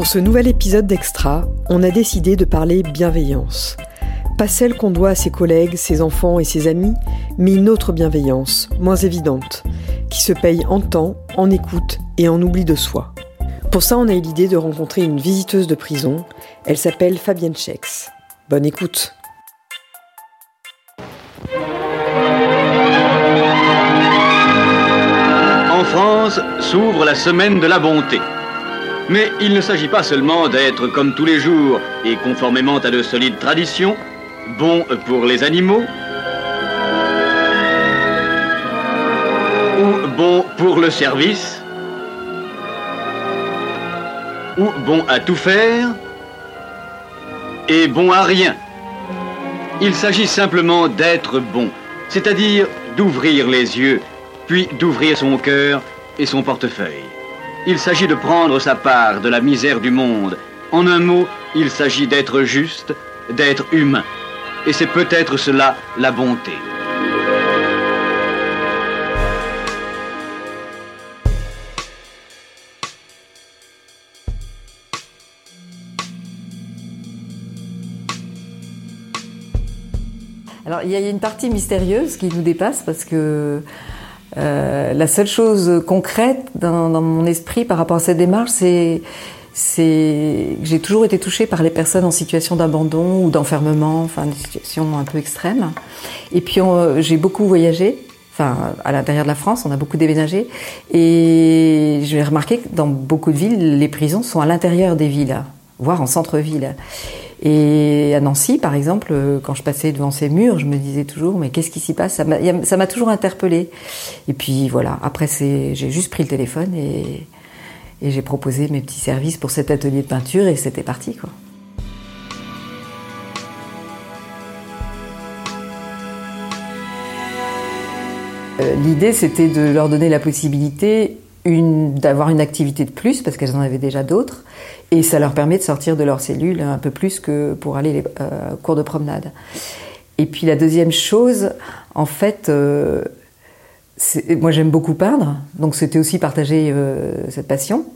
Pour ce nouvel épisode d'Extra, on a décidé de parler bienveillance. Pas celle qu'on doit à ses collègues, ses enfants et ses amis, mais une autre bienveillance, moins évidente, qui se paye en temps, en écoute et en oubli de soi. Pour ça, on a eu l'idée de rencontrer une visiteuse de prison. Elle s'appelle Fabienne Chex. Bonne écoute. En France s'ouvre la semaine de la bonté. Mais il ne s'agit pas seulement d'être comme tous les jours et conformément à de solides traditions, bon pour les animaux, ou bon pour le service, ou bon à tout faire, et bon à rien. Il s'agit simplement d'être bon, c'est-à-dire d'ouvrir les yeux, puis d'ouvrir son cœur et son portefeuille. Il s'agit de prendre sa part de la misère du monde. En un mot, il s'agit d'être juste, d'être humain. Et c'est peut-être cela la bonté. Alors il y a une partie mystérieuse qui nous dépasse parce que euh, la seule chose concrète dans, dans, mon esprit par rapport à cette démarche, c'est c'est j'ai toujours été touchée par les personnes en situation d'abandon ou d'enfermement, enfin des situations un peu extrêmes. Et puis j'ai beaucoup voyagé, enfin à l'intérieur de la France, on a beaucoup déménagé, et j'ai remarqué que dans beaucoup de villes, les prisons sont à l'intérieur des villes, voire en centre-ville. Et à Nancy, par exemple, quand je passais devant ces murs, je me disais toujours, mais qu'est-ce qui s'y passe? Ça m'a toujours interpellée. Et puis voilà, après, j'ai juste pris le téléphone et, j'ai proposé mes petits services pour cet atelier de peinture et c'était parti. Euh, l'idée, c'était de leur donner la possibilité d'avoir une activité de plus, parce qu'elles en avaient déjà d'autres, et ça leur permet de sortir de leur cellule un peu plus que pour aller les euh, cours de promenade. Et puis la deuxième chose, en fait, euh, moi j'aime beaucoup peindre, donc c'était aussi partager euh, cette passion.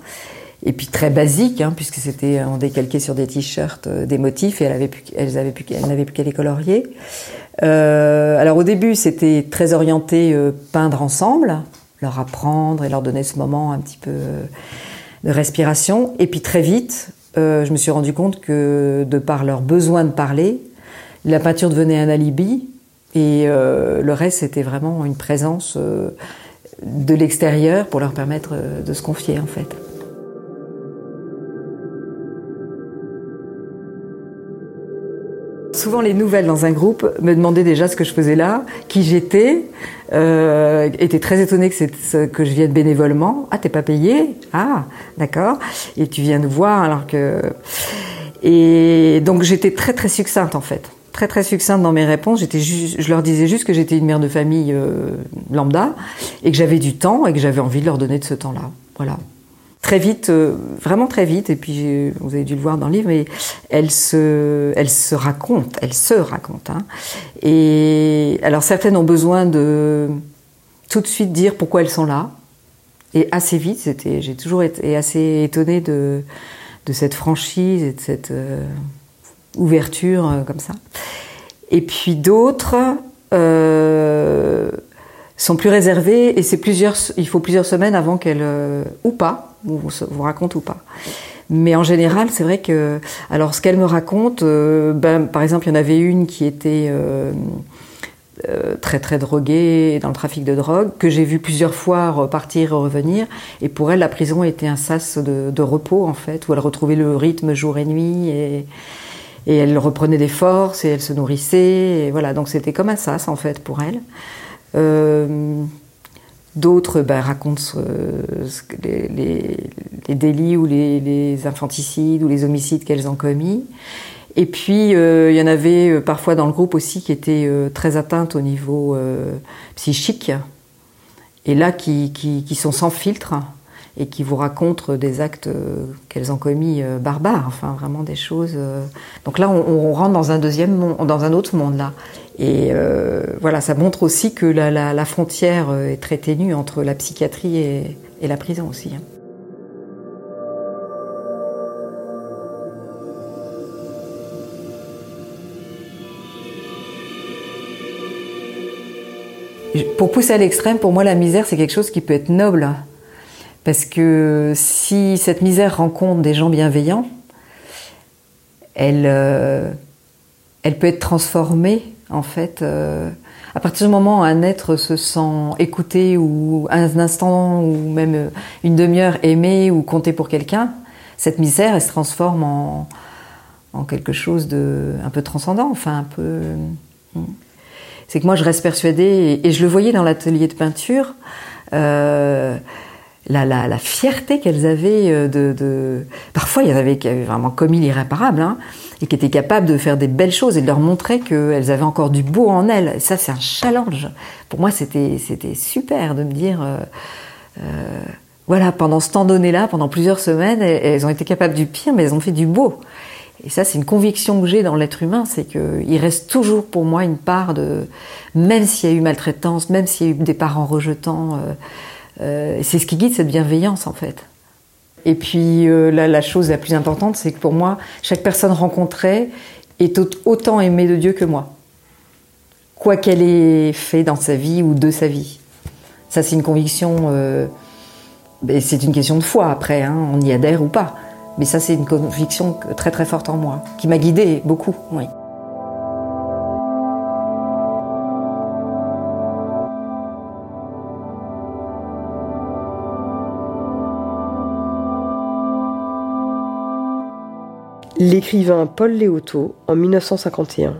Et puis très basique, hein, puisque c'était en décalqué sur des t-shirts des motifs et elles, avaient pu, elles, n'avaient plus qu'à les colorier. Alors au début c'était très orienté peindre ensemble, leur apprendre et leur donner ce moment un petit peu de respiration. Et puis très vite, je me suis rendu compte que de par leur besoin de parler, la peinture devenait un alibi et euh, le reste, c'était vraiment une présence euh, de l'extérieur pour leur permettre euh, de se confier, en fait. Souvent, les nouvelles dans un groupe me demandaient déjà ce que je faisais là, qui j'étais, euh, étaient très étonnés que, je vienne bénévolement. Ah, t'es pas payé? Ah, d'accord. Et tu viens nous voir alors que. Et donc, j'étais très très succincte en fait très très succincte dans mes réponses. Je leur disais juste que j'étais une mère de famille euh, lambda et que j'avais du temps et que j'avais envie de leur donner de ce temps-là. Voilà. Très vite, euh, vraiment très vite. Et puis vous avez dû le voir dans le livre, mais elles se, elles se racontent, elles se racontent. Hein. Et alors certaines ont besoin de tout de suite dire pourquoi elles sont là. Et assez vite, c'était, j'ai toujours été assez étonnée de cette franchise et de cette euh, ouverture euh, comme ça. Et puis d'autres sont plus réservées et c'est plusieurs, il faut plusieurs semaines avant qu'elles ou pas, vous, vous racontent ou pas. Mais en général, c'est vrai que, alors ce qu'elle me raconte, ben, par exemple, il y en avait une qui était très très droguée dans le trafic de drogue, que j'ai vu plusieurs fois repartir et revenir. Et pour elle, la prison était un sas de, de repos en fait, où elle retrouvait le rythme jour et nuit et et elle reprenait des forces et elle se nourrissait. Et voilà, donc c'était comme un sas en fait pour elle. D'autres ben, racontent les, délits ou les, infanticides ou les homicides qu'elles ont commis. Et puis euh, il y en avait euh, parfois dans le groupe aussi qui étaient euh, très atteintes au niveau psychique et là qui sont sans filtre et qui vous racontent euh, des actes euh, qu'elles ont commis euh, barbares, enfin vraiment des choses. Donc là, on, rentre dans un deuxième monde, dans un autre monde là. Et voilà, ça montre aussi que la, frontière est très ténue entre la psychiatrie et la prison aussi. Hein. Pour pousser à l'extrême, pour moi, la misère, c'est quelque chose qui peut être noble. Hein. Parce que si cette misère rencontre des gens bienveillants, elle, euh, elle peut être transformée, en fait. Euh, à partir du moment où un être se sent écouté ou un instant ou même une demi-heure aimé ou compté pour quelqu'un, cette misère, elle se transforme en, quelque chose de un peu transcendant, enfin un peu. Hmm. C'est que moi, je reste persuadée, et, je le voyais dans l'atelier de peinture. Euh, la, la, la, fierté qu'elles avaient euh, de, de, Parfois, il y en avait qui avaient vraiment commis l'irréparable, hein, et qui étaient capables de faire des belles choses et de leur montrer qu'elles avaient encore du beau en elles. Et ça, c'est un challenge. Pour moi, c'était super de me dire... Euh, euh, voilà, pendant ce temps donné-là, pendant plusieurs semaines, elles ont été capables du pire, mais elles ont fait du beau. Et ça, c'est une conviction que j'ai dans l'être humain, c'est qu'il reste toujours pour moi une part de, même s'il y a eu maltraitance, même s'il y a eu des parents rejetants, euh, euh, c'est ce qui guide cette bienveillance en fait. Et puis euh, la, chose la plus importante, c'est que pour moi, chaque personne rencontrée est autant aimée de Dieu que moi, quoi qu'elle ait fait dans sa vie ou de sa vie. Ça, c'est une conviction. c'est une question de foi après, hein, on y adhère ou pas. Mais ça, c'est une conviction très très forte en moi, qui m'a guidée beaucoup. Oui. L'écrivain Paul Léoto en 1951.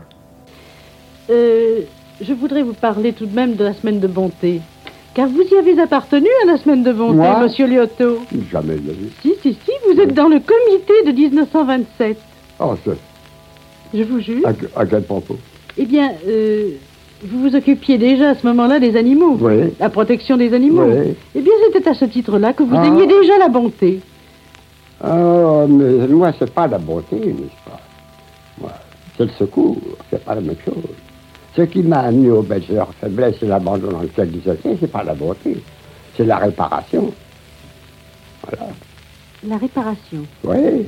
Euh, je voudrais vous parler tout de même de la semaine de bonté. Car vous y avez appartenu à la semaine de bonté, monsieur Lyoto. Jamais de Si, si, si, vous êtes dans le comité de 1927. Ah, c'est... Je vous jure. À, quel propos? Eh bien, euh, vous vous occupiez déjà à ce moment-là des animaux. Oui. La protection des animaux. Oui. Eh bien, c'était à ce titre-là que vous ah. aimiez déjà la bonté. Ah, mais moi, c'est pas la bonté, n'est-ce pas? Moi, c'est le secours, c'est pas la même chose. Ce qui m'a amené au faiblesse et l'abandon dans lequel il se c'est pas la beauté, c'est la réparation. Voilà. La réparation Oui.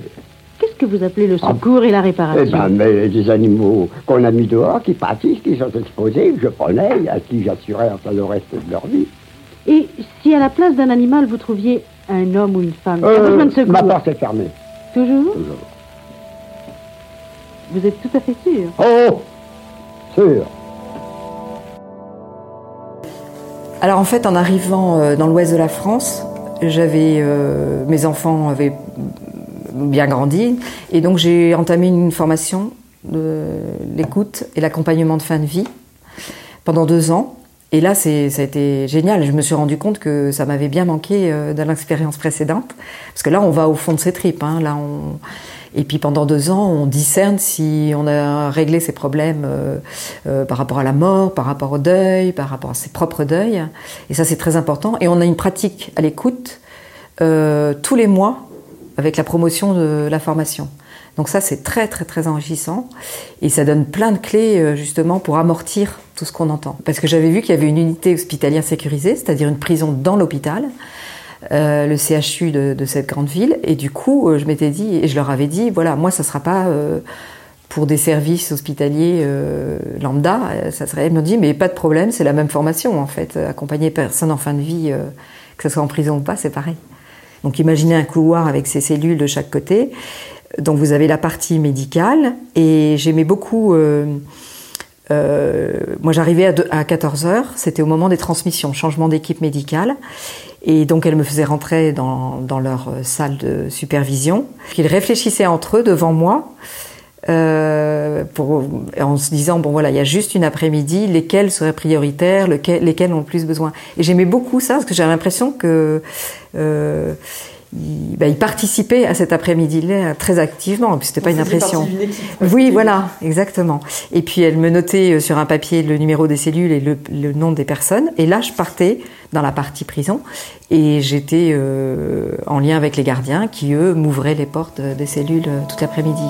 Qu'est-ce que vous appelez le secours et la réparation? Eh bien, mais des animaux qu'on a mis dehors, qui pâtissent, qui sont exposés, je prenais, à qui j'assurais enfin le reste de leur vie. Et si à la place d'un animal, vous trouviez un homme ou une femme euh, de Ma porte est fermée. Toujours Toujours. Vous êtes tout à fait sûr Oh Sûr Alors en fait, en arrivant euh, dans l'ouest de la France, j'avais euh, mes enfants avaient bien grandi et donc j'ai entamé une formation de l'écoute et l'accompagnement de fin de vie pendant deux ans. Et là, ça a été génial. Je me suis rendu compte que ça m'avait bien manqué euh, dans l'expérience précédente, parce que là, on va au fond de ses tripes. Hein. Là, on, et puis pendant deux ans, on discerne si on a réglé ses problèmes euh, euh, par rapport à la mort, par rapport au deuil, par rapport à ses propres deuils. Et ça, c'est très important. Et on a une pratique à l'écoute euh, tous les mois avec la promotion de la formation. Donc ça, c'est très très très enrichissant et ça donne plein de clés justement pour amortir tout ce qu'on entend. Parce que j'avais vu qu'il y avait une unité hospitalière sécurisée, c'est-à-dire une prison dans l'hôpital, euh, le CHU de, cette grande ville. Et du coup, euh, je m'étais dit, et je leur avais dit, voilà, moi, ça ne sera pas euh, pour des services hospitaliers lambda. Ça serait, ils m'ont dit, mais pas de problème, c'est la même formation, en fait. Accompagner personne en fin de vie, que ce soit en prison ou pas, c'est pareil. Donc imaginez un couloir avec ces cellules de chaque côté. Donc vous avez la partie médicale, et j'aimais beaucoup... moi, j'arrivais à, à 14 h c'était au moment des transmissions, changement d'équipe médicale. Et donc, elles me faisaient rentrer dans, dans leur euh, salle de supervision. Ils réfléchissaient entre eux devant moi. Euh, pour, en se disant bon voilà il y a juste une après-midi lesquels seraient prioritaires lesquels ont le plus besoin et j'aimais beaucoup ça parce que j'avais l'impression que euh, il, bah, participait à cet après-midi-là très activement. C'était pas une impression. Oui, voilà, exactement. Et puis elle me notait euh, sur un papier le numéro des cellules et le, nom des personnes. Et là, je partais dans la partie prison et j'étais euh, en lien avec les gardiens qui eux m'ouvraient les portes des cellules euh, toute l'après-midi.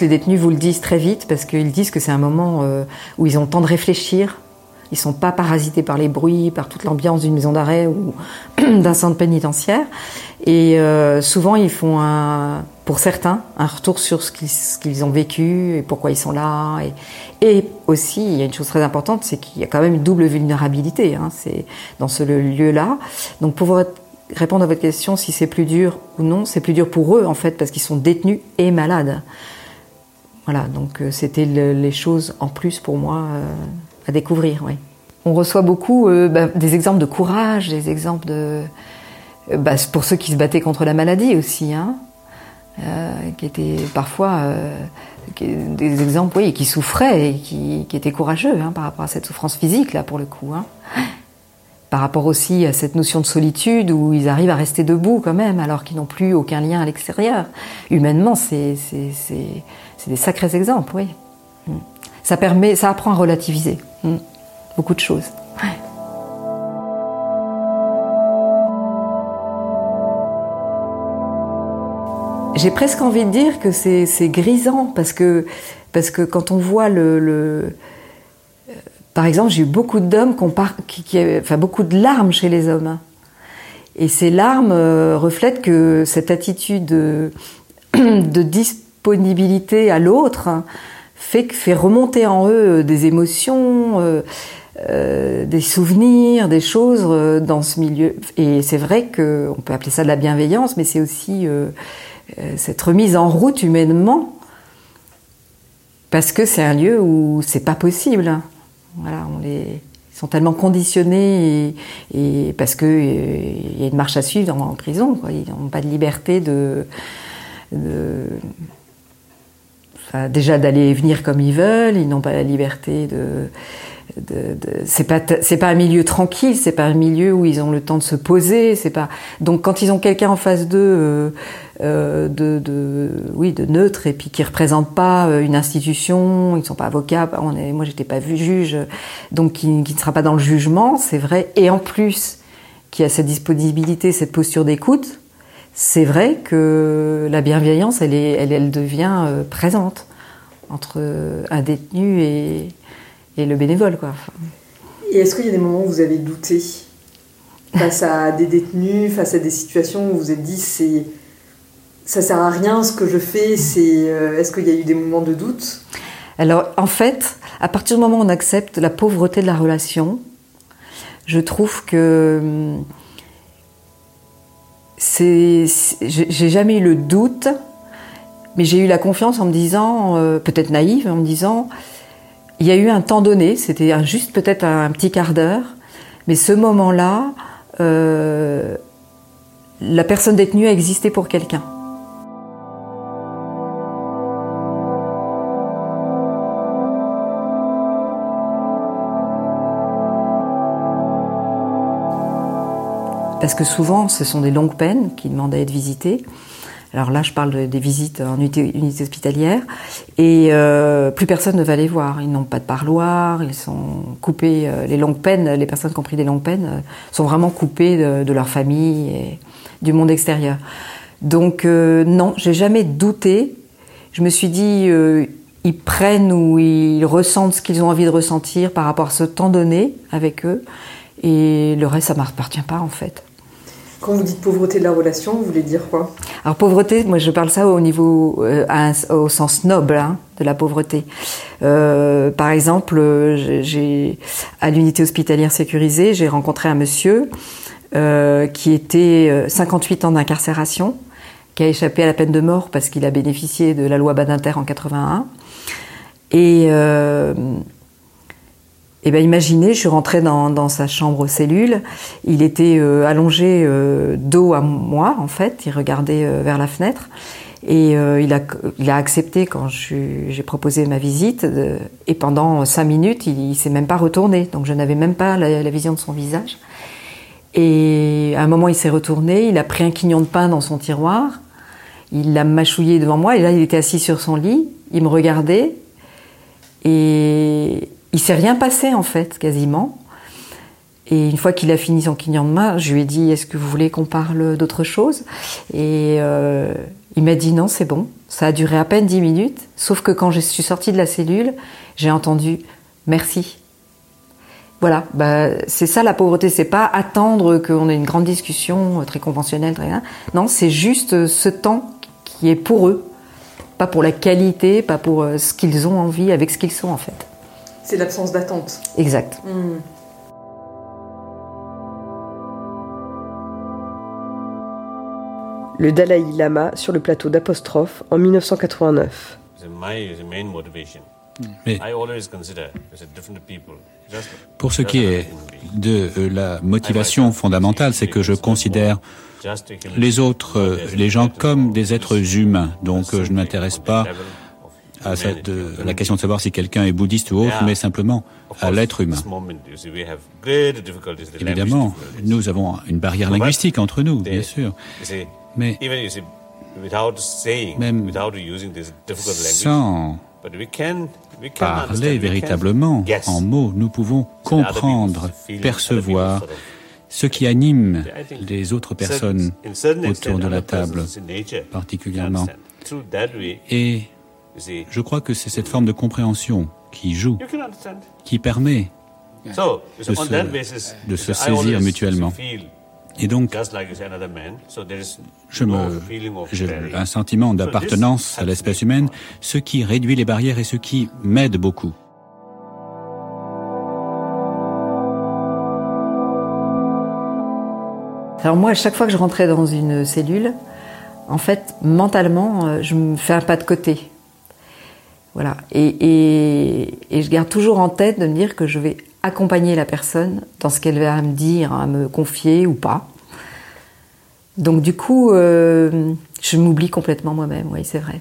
Les détenus vous le disent très vite parce qu'ils disent que c'est un moment où ils ont le temps de réfléchir, Ils sont pas parasités par les bruits, par toute l'ambiance d'une maison d'arrêt ou d'un centre pénitentiaire. Et euh, souvent, ils font un, pour certains, un retour sur ce qu'ils ont vécu et pourquoi ils sont là. Et, aussi, il y a une chose très importante, c'est qu'il y a quand même une double vulnérabilité. Hein, c'est dans ce lieu-là. Donc, pour répondre à votre question, si c'est plus dur ou non, c'est plus dur pour eux en fait parce qu'ils sont détenus et malades. Voilà, donc euh, c'était les choses en plus pour moi euh, à découvrir. On reçoit beaucoup euh, bah, des exemples de courage, des exemples de bah, pour ceux qui se battaient contre la maladie aussi, hein, qui étaient parfois des exemples, oui, qui souffraient et qui, étaient courageux hein, par rapport à cette souffrance physique là pour le coup. Hein. Par rapport aussi à cette notion de solitude où ils arrivent à rester debout quand même alors qu'ils n'ont plus aucun lien à l'extérieur. Humainement, c'est des sacrés exemples, oui. Mm. Ça permet, ça apprend à relativiser mm. beaucoup de choses. J'ai presque envie de dire que c'est grisant parce que, parce que quand on voit le, le par exemple, j'ai eu beaucoup d'hommes qui, qui, enfin beaucoup de larmes chez les hommes. Et ces larmes euh, reflètent que cette attitude de, de disponibilité à l'autre fait, fait remonter en eux des émotions, euh, euh, des souvenirs, des choses euh, dans ce milieu. Et c'est vrai qu'on peut appeler ça de la bienveillance, mais c'est aussi cette remise en route humainement, parce que c'est un lieu où c'est pas possible. Voilà, on les sont tellement conditionnés et, parce que il y a une marche à suivre en, prison. Quoi. Ils n'ont pas de liberté de déjà d'aller et venir comme ils veulent, ils n'ont pas la liberté de. de, de c'est pas c'est pas un milieu tranquille, c'est pas un milieu où ils ont le temps de se poser, c'est pas donc quand ils ont quelqu'un en face d'eux euh, euh de, de oui de neutre et puis qui représente pas euh, une institution, ils sont pas avocats, on est, moi j'étais pas juge, donc qui, qui ne sera pas dans le jugement, c'est vrai, et en plus qui a cette disponibilité, cette posture d'écoute, c'est vrai que la bienveillance, elle, est, elle, devient euh, présente entre un détenu et, le bénévole. Quoi. Et est-ce qu'il y a des moments où vous avez douté face à des détenus, face à des situations où vous vous êtes dit c'est ça sert à rien ce que je fais C'est euh, est-ce qu'il y a eu des moments de doute? Alors en fait, à partir du moment où on accepte la pauvreté de la relation, je trouve que hum, c'est, j'ai jamais eu le doute, mais j'ai eu la confiance en me disant, euh, peut-être naïve, en me disant, il y a eu un temps donné, c'était juste peut-être un, petit quart d'heure, mais ce moment-là, euh, la personne détenue a existé pour quelqu'un. Parce que souvent ce sont des longues peines qui demandent à être visitées. Alors là, je parle des visites en unité, hospitalière, et euh, plus personne ne va les voir. Ils n'ont pas de parloir, ils sont coupés. Euh, les longues peines, les personnes qui ont pris des longues peines, euh, sont vraiment coupées de, leur famille et du monde extérieur. Donc non, j'ai jamais douté. Je me suis dit, ils prennent ou ils ressentent ce qu'ils ont envie de ressentir par rapport à ce temps donné avec eux, et le reste, ça m'appartient pas en fait. Quand vous dites pauvreté de la relation, vous voulez dire quoi? Alors pauvreté, moi je parle ça au niveau, euh, au sens noble hein, de la pauvreté. Euh, par exemple, à l'unité hospitalière sécurisée, j'ai rencontré un monsieur euh, qui était 58 ans d'incarcération, qui a échappé à la peine de mort parce qu'il a bénéficié de la loi Badinter en 81. Et eh bien, imaginez, je suis rentrée dans, sa chambre cellule. Il était euh, allongé euh, dos à moi, en fait. Il regardait euh, vers la fenêtre. Et il, a, il a accepté quand j'ai proposé ma visite. et pendant cinq minutes, il, ne s'est même pas retourné. Donc, je n'avais même pas la, la, vision de son visage. Et à un moment, il s'est retourné. Il a pris un quignon de pain dans son tiroir. Il l'a mâchouillé devant moi. Et là, il était assis sur son lit. Il me regardait. Et il s'est rien passé en fait, quasiment. Et une fois qu'il a fini son quignon de main, je lui ai dit Est-ce que vous voulez qu'on parle d'autre chose? Et euh, il m'a dit Non, c'est bon. Ça a duré à peine dix minutes. Sauf que quand je suis sortie de la cellule, j'ai entendu Merci. Voilà, bah, c'est ça la pauvreté, c'est pas attendre qu'on ait une grande discussion très conventionnelle, rien. Non, c'est juste ce temps qui est pour eux, pas pour la qualité, pas pour ce qu'ils ont envie, avec ce qu'ils sont en fait. C'est l'absence d'attente. Exact. Hmm. Le Dalai Lama sur le plateau d'Apostrophe en 1989. Mais pour ce qui est de euh, la motivation fondamentale, c'est que je considère les autres, euh, les gens comme des êtres humains. Donc euh, je ne m'intéresse pas à cette, la question de savoir si quelqu'un est bouddhiste ou autre, mais simplement à l'être humain. Évidemment, nous avons une barrière linguistique entre nous, bien sûr. Mais même sans parler véritablement en mots, nous pouvons comprendre, percevoir ce qui anime les autres personnes autour de la table, particulièrement. Et je crois que c'est cette forme de compréhension qui joue, qui permet de se, de se saisir mutuellement. Et donc, je me, j'ai un sentiment d'appartenance à l'espèce humaine, ce qui réduit les barrières et ce qui m'aide beaucoup. Alors moi, à chaque fois que je rentrais dans une cellule, en fait, mentalement, euh, je me fais un pas de côté. Voilà. Et, et, je garde toujours en tête de me dire que je vais accompagner la personne dans ce qu'elle va me dire, à me confier ou pas. Donc du coup, euh, je m'oublie complètement moi-même, oui, c'est vrai.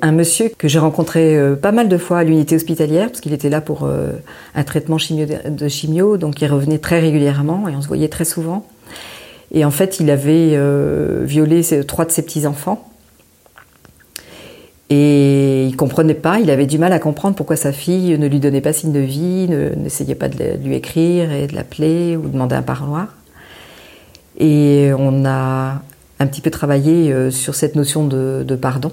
Un monsieur que j'ai rencontré euh, pas mal de fois à l'unité hospitalière, parce qu'il était là pour euh, un traitement de chimio, donc il revenait très régulièrement et on se voyait très souvent. Et en fait, il avait violé trois de ses petits-enfants. Et il comprenait pas, il avait du mal à comprendre pourquoi sa fille ne lui donnait pas signe de vie, n'essayait pas de lui écrire et de l'appeler ou de demander un parloir. Et on a un petit peu travaillé euh, sur cette notion de, pardon.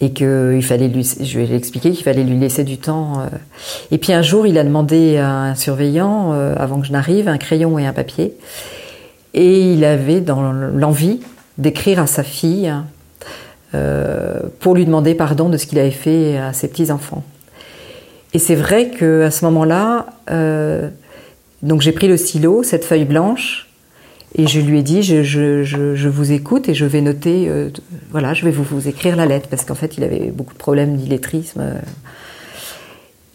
Et qu'il fallait lui, je vais expliquer qu'il fallait lui laisser du temps. Euh. Et puis un jour, il a demandé à un surveillant, euh, avant que je n'arrive, un crayon et un papier. Et il avait dans l'envie d'écrire à sa fille euh, pour lui demander pardon de ce qu'il avait fait à ses petits-enfants. Et c'est vrai qu'à ce moment-là, euh, donc j'ai pris le stylo, cette feuille blanche, et je lui ai dit je, vous écoute et je vais noter, euh, voilà, je vais vous, vous, écrire la lettre, parce qu'en fait il avait beaucoup de problèmes d'illettrisme.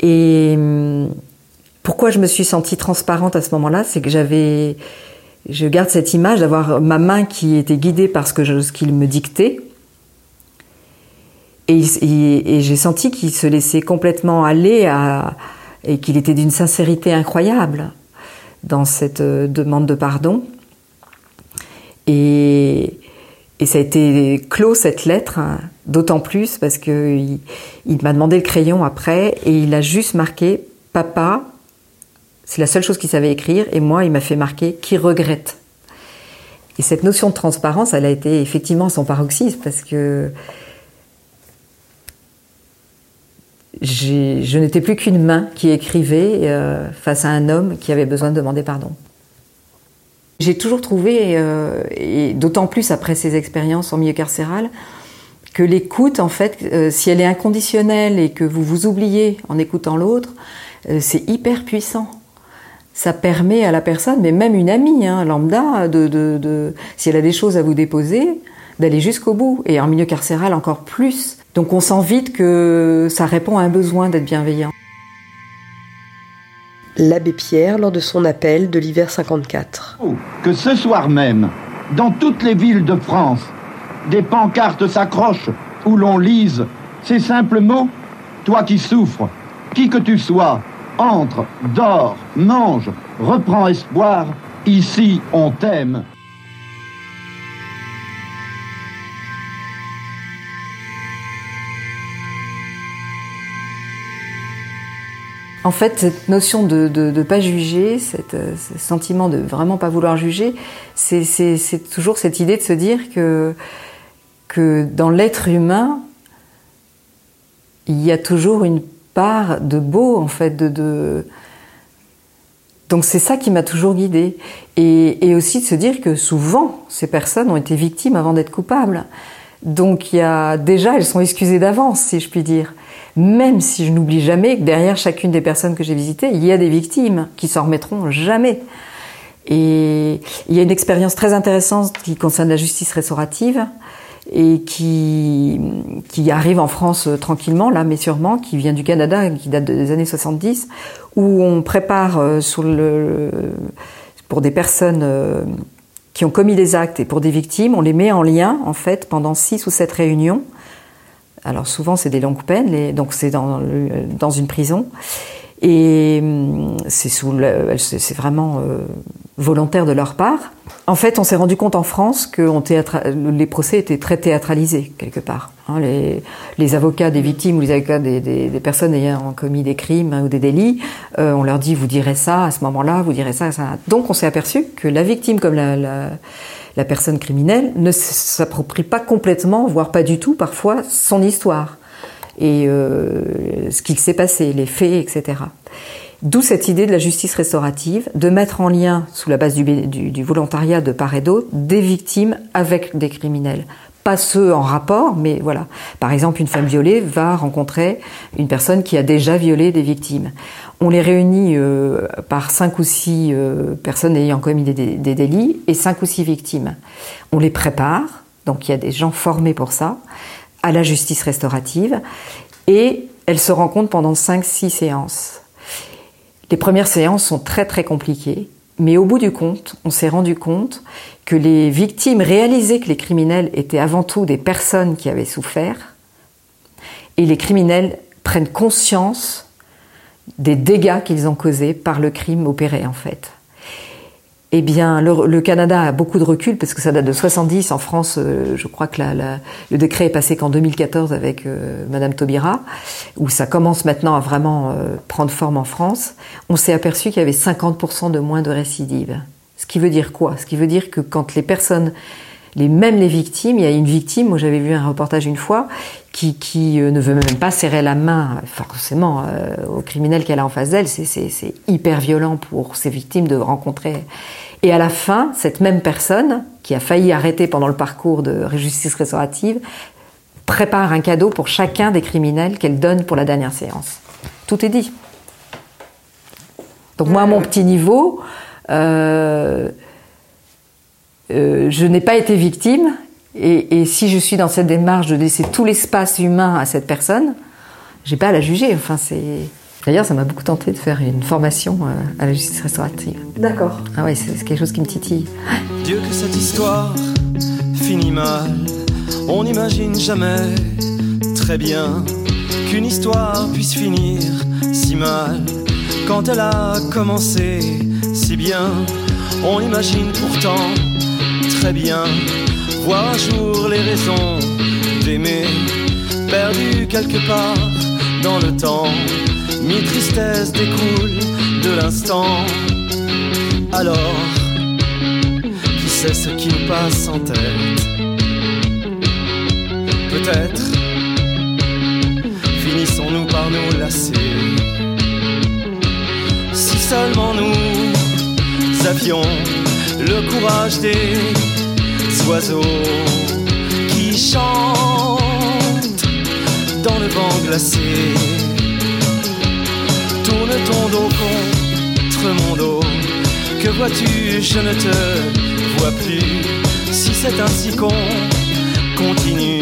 Et hum, pourquoi je me suis sentie transparente à ce moment-là, c'est que j'avais, je garde cette image d'avoir ma main qui était guidée par ce qu'il me dictait, et, j'ai senti qu'il se laissait complètement aller et qu'il était d'une sincérité incroyable dans cette euh, demande de pardon. Et, et ça a été clos cette lettre, hein, d'autant plus parce qu'il il, m'a demandé le crayon après et il a juste marqué Papa, c'est la seule chose qu'il savait écrire, et moi il m'a fait marquer qui regrette. Et cette notion de transparence, elle a été effectivement son paroxysme parce que je n'étais plus qu'une main qui écrivait euh, face à un homme qui avait besoin de demander pardon. J'ai toujours trouvé, euh, et d'autant plus après ces expériences en milieu carcéral, que l'écoute, en fait, euh, si elle est inconditionnelle et que vous vous oubliez en écoutant l'autre, c'est hyper puissant. Ça permet à la personne, mais même une amie, hein, lambda, de, de, de, si elle a des choses à vous déposer, d'aller jusqu'au bout. Et en milieu carcéral, encore plus. Donc on sent vite que ça répond à un besoin d'être bienveillant. L'abbé Pierre lors de son appel de l'hiver 54. Que ce soir même, dans toutes les villes de France, des pancartes s'accrochent où l'on lise ces simples mots Toi qui souffres, qui que tu sois, entre, dors, mange, reprends espoir, ici on t'aime. En fait, cette notion de ne pas juger, cette, euh, ce sentiment de vraiment pas vouloir juger, c'est toujours cette idée de se dire que, que dans l'être humain, il y a toujours une part de beau, en fait, de, Donc c'est ça qui m'a toujours guidée. Et, aussi de se dire que souvent, ces personnes ont été victimes avant d'être coupables. Donc il y a déjà, elles sont excusées d'avance, si je puis dire. Même si je n'oublie jamais que derrière chacune des personnes que j'ai visitées, il y a des victimes qui s'en remettront jamais. Et il y a une expérience très intéressante qui concerne la justice restaurative et qui, arrive en France euh, tranquillement, là, mais sûrement, qui vient du Canada, qui date des années 70, où on prépare euh, pour des personnes euh, qui ont commis des actes et pour des victimes, on les met en lien, en fait, pendant six ou sept réunions. Alors souvent, c'est des longues peines, donc c'est dans, dans une prison. Et hum, c'est sous c'est vraiment euh, volontaire de leur part. En fait, on s'est rendu compte en France que les procès étaient très théâtralisés quelque part. Hein, les, les, avocats des victimes ou les avocats des, des, des personnes ayant commis des crimes ou des délits, euh, on leur dit vous direz ça à ce moment-là, vous direz ça, ça. Donc on s'est aperçu que la victime comme la, la, la personne criminelle ne s'approprie pas complètement, voire pas du tout parfois, son histoire et euh, ce qui s'est passé, les faits, etc. D'où cette idée de la justice restaurative, de mettre en lien, sous la base du, volontariat de part et d'autre, des victimes avec des criminels. Pas ceux en rapport, mais voilà. Par exemple, une femme violée va rencontrer une personne qui a déjà violé des victimes. On les réunit euh, par cinq ou six euh, personnes ayant commis des, délits et cinq ou six victimes. On les prépare, donc il y a des gens formés pour ça à la justice restaurative et elle se rencontre pendant 5-6 séances. Les premières séances sont très très compliquées, mais au bout du compte, on s'est rendu compte que les victimes réalisaient que les criminels étaient avant tout des personnes qui avaient souffert. Et les criminels prennent conscience des dégâts qu'ils ont causés par le crime opéré en fait eh bien, le, Canada a beaucoup de recul parce que ça date de 70. En France, euh, je crois que le décret est passé qu'en 2014 avec euh, Madame Taubira, où ça commence maintenant à vraiment euh, prendre forme en France. On s'est aperçu qu'il y avait 50% de moins de récidives. Ce qui veut dire quoi? Ce qui veut dire que quand les personnes, les, même les victimes, il y a une victime, moi j'avais vu un reportage une fois, qui, qui ne veut même pas serrer la main forcément au criminel qu'elle a en face d'elle. C'est hyper violent pour ces victimes de rencontrer et à la fin, cette même personne, qui a failli arrêter pendant le parcours de justice restaurative, prépare un cadeau pour chacun des criminels qu'elle donne pour la dernière séance. Tout est dit. Donc moi, à mon petit niveau, euh, euh, je n'ai pas été victime, et, et, si je suis dans cette démarche de laisser tout l'espace humain à cette personne, j'ai pas à la juger. Enfin, c'est D'ailleurs, ça m'a beaucoup tenté de faire une formation euh, à la justice restaurative. D'accord. Ah ouais, c'est quelque chose qui me titille. Dieu que cette histoire finit mal. On n'imagine jamais très bien qu'une histoire puisse finir si mal. Quand elle a commencé si bien, on imagine pourtant très bien voir un jour les raisons d'aimer, perdues quelque part dans le temps mi tristesse découle de l'instant. Alors, qui sait ce qui nous passe en tête? Peut-être finissons-nous par nous lasser. Si seulement nous avions le courage des oiseaux qui chantent dans le vent glacé tourne ton dos contre mon dos. Que vois-tu, je ne te vois plus. Si c'est ainsi qu'on continue,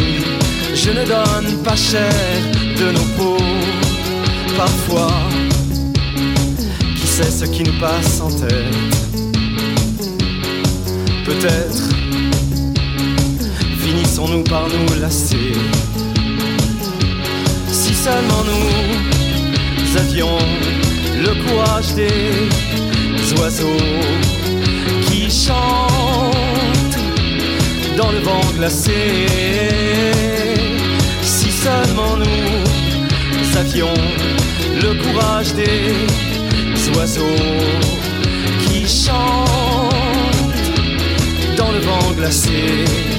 je ne donne pas cher de nos peaux. Parfois, qui sait ce qui nous passe en tête? Peut-être finissons-nous par nous lasser. Si seulement nous avions le courage des oiseaux qui chantent dans le vent glacé. Si seulement nous avions le courage des oiseaux qui chantent dans le vent glacé.